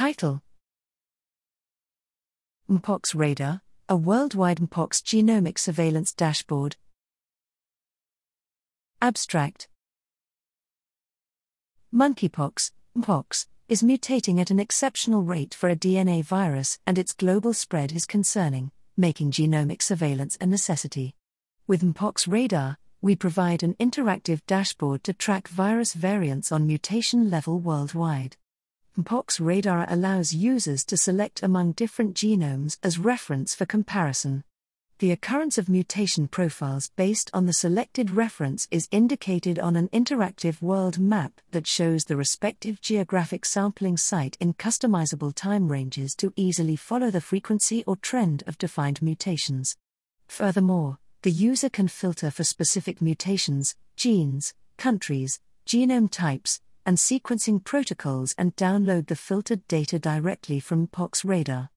Title Mpox Radar, a worldwide Mpox genomic surveillance dashboard. Abstract Monkeypox, Mpox, is mutating at an exceptional rate for a DNA virus, and its global spread is concerning, making genomic surveillance a necessity. With Mpox Radar, we provide an interactive dashboard to track virus variants on mutation level worldwide. Mpox Radar allows users to select among different genomes as reference for comparison. The occurrence of mutation profiles based on the selected reference is indicated on an interactive world map that shows the respective geographic sampling site in customizable time ranges to easily follow the frequency or trend of defined mutations. Furthermore, the user can filter for specific mutations, genes, countries, genome types, and sequencing protocols and download the filtered data directly from Mpox Radar.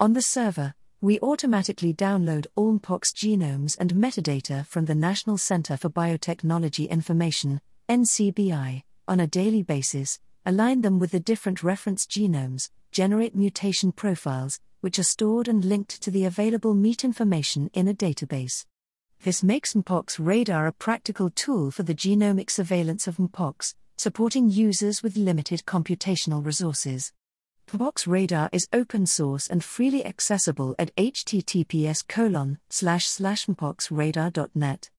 On the server, we automatically download all Mpox genomes and metadata from the National Center for Biotechnology Information, NCBI, on a daily basis, align them with the different reference genomes, generate mutation profiles, which are stored and linked to the available metainformation in a database. This makes Mpox Radar a practical tool for the genomic surveillance of Mpox, supporting users with limited computational resources. Mpox Radar is open source and freely accessible at https mpoxradar.net.